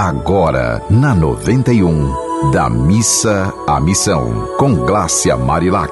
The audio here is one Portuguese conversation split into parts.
Agora, na 91, da missa à missão, com Glácia Marilac.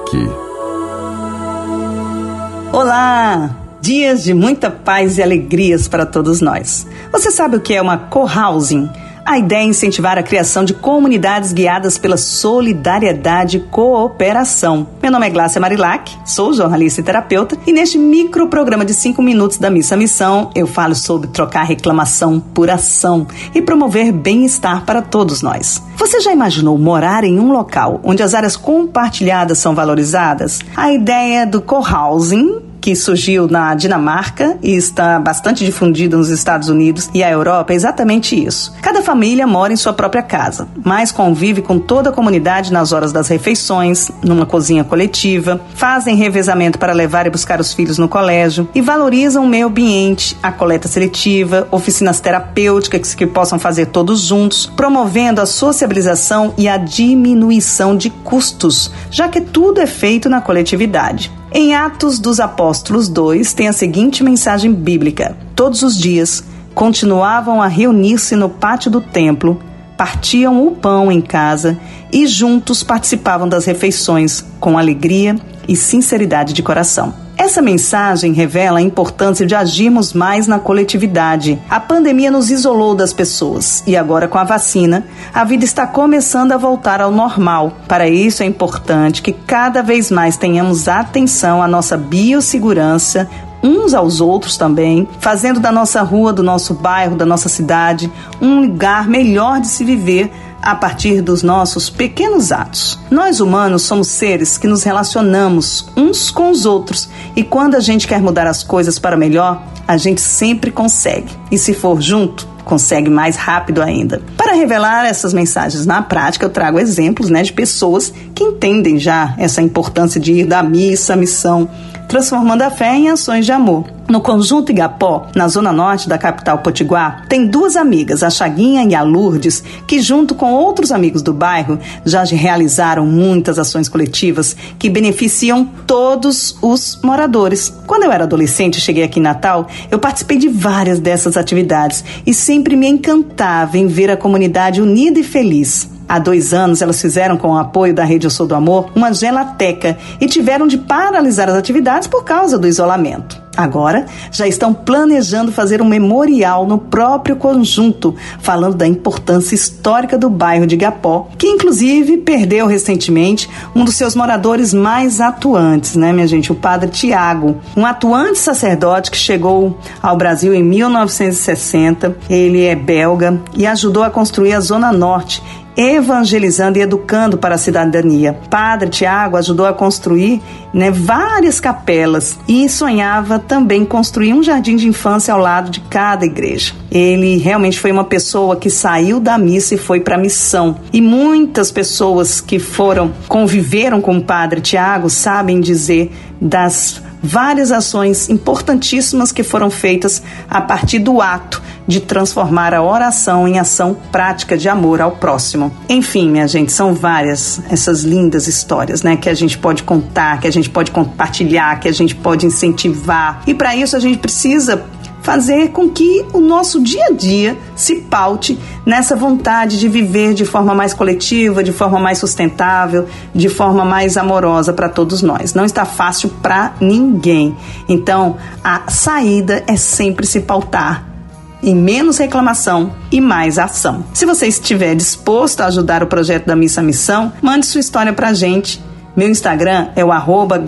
Olá! Dias de muita paz e alegrias para todos nós. Você sabe o que é uma co-housing? A ideia é incentivar a criação de comunidades guiadas pela solidariedade e cooperação. Meu nome é Glácia Marilac, sou jornalista e terapeuta, e neste micro programa de 5 minutos da Missa Missão, eu falo sobre trocar reclamação por ação e promover bem-estar para todos nós. Você já imaginou morar em um local onde as áreas compartilhadas são valorizadas? A ideia do co-housing que surgiu na Dinamarca e está bastante difundido nos Estados Unidos e a Europa é exatamente isso. Cada família mora em sua própria casa, mas convive com toda a comunidade nas horas das refeições, numa cozinha coletiva, fazem revezamento para levar e buscar os filhos no colégio e valorizam o meio ambiente, a coleta seletiva, oficinas terapêuticas que possam fazer todos juntos, promovendo a sociabilização e a diminuição de custos, já que tudo é feito na coletividade. Em Atos dos Apóstolos 2 tem a seguinte mensagem bíblica: Todos os dias continuavam a reunir-se no pátio do templo, partiam o pão em casa e juntos participavam das refeições com alegria e sinceridade de coração. Essa mensagem revela a importância de agirmos mais na coletividade. A pandemia nos isolou das pessoas e agora com a vacina, a vida está começando a voltar ao normal. Para isso é importante que cada vez mais tenhamos atenção à nossa biossegurança, uns aos outros também, fazendo da nossa rua, do nosso bairro, da nossa cidade um lugar melhor de se viver a partir dos nossos pequenos atos. Nós humanos somos seres que nos relacionamos uns com os outros e quando a gente quer mudar as coisas para melhor, a gente sempre consegue. E se for junto, consegue mais rápido ainda. Para revelar essas mensagens na prática, eu trago exemplos né, de pessoas que entendem já essa importância de ir da missa à missão, transformando a fé em ações de amor. No conjunto Igapó, na zona norte da capital Potiguar, tem duas amigas, a Chaguinha e a Lourdes, que junto com outros amigos do bairro já realizaram muitas ações coletivas que beneficiam todos os moradores. Quando eu era adolescente e cheguei aqui em Natal, eu participei de várias dessas atividades e sempre me encantava em ver a comunidade unida e feliz. Há dois anos, elas fizeram, com o apoio da Rede Eu Sou do Amor, uma gelateca e tiveram de paralisar as atividades por causa do isolamento. Agora, já estão planejando fazer um memorial no próprio conjunto, falando da importância histórica do bairro de Gapó, que inclusive perdeu recentemente um dos seus moradores mais atuantes, né, minha gente? O padre Tiago, um atuante sacerdote que chegou ao Brasil em 1960. Ele é belga e ajudou a construir a Zona Norte evangelizando e educando para a cidadania. Padre Tiago ajudou a construir né, várias capelas e sonhava também construir um jardim de infância ao lado de cada igreja. Ele realmente foi uma pessoa que saiu da missa e foi para a missão. E muitas pessoas que foram conviveram com o Padre Tiago sabem dizer das várias ações importantíssimas que foram feitas a partir do ato de transformar a oração em ação prática de amor ao próximo. Enfim, minha gente, são várias essas lindas histórias, né, que a gente pode contar, que a gente pode compartilhar, que a gente pode incentivar. E para isso a gente precisa fazer com que o nosso dia a dia se paute nessa vontade de viver de forma mais coletiva, de forma mais sustentável, de forma mais amorosa para todos nós. Não está fácil para ninguém. Então, a saída é sempre se pautar em menos reclamação e mais ação. Se você estiver disposto a ajudar o projeto da Missa Missão, mande sua história para gente. Meu Instagram é o arroba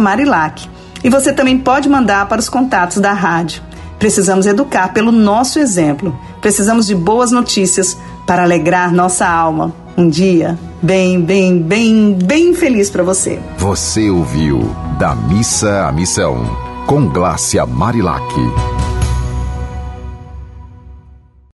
Marilac. E você também pode mandar para os contatos da rádio. Precisamos educar pelo nosso exemplo. Precisamos de boas notícias para alegrar nossa alma. Um dia bem, bem, bem, bem feliz para você. Você ouviu Da Missa à Missão, com Glácia Marilac.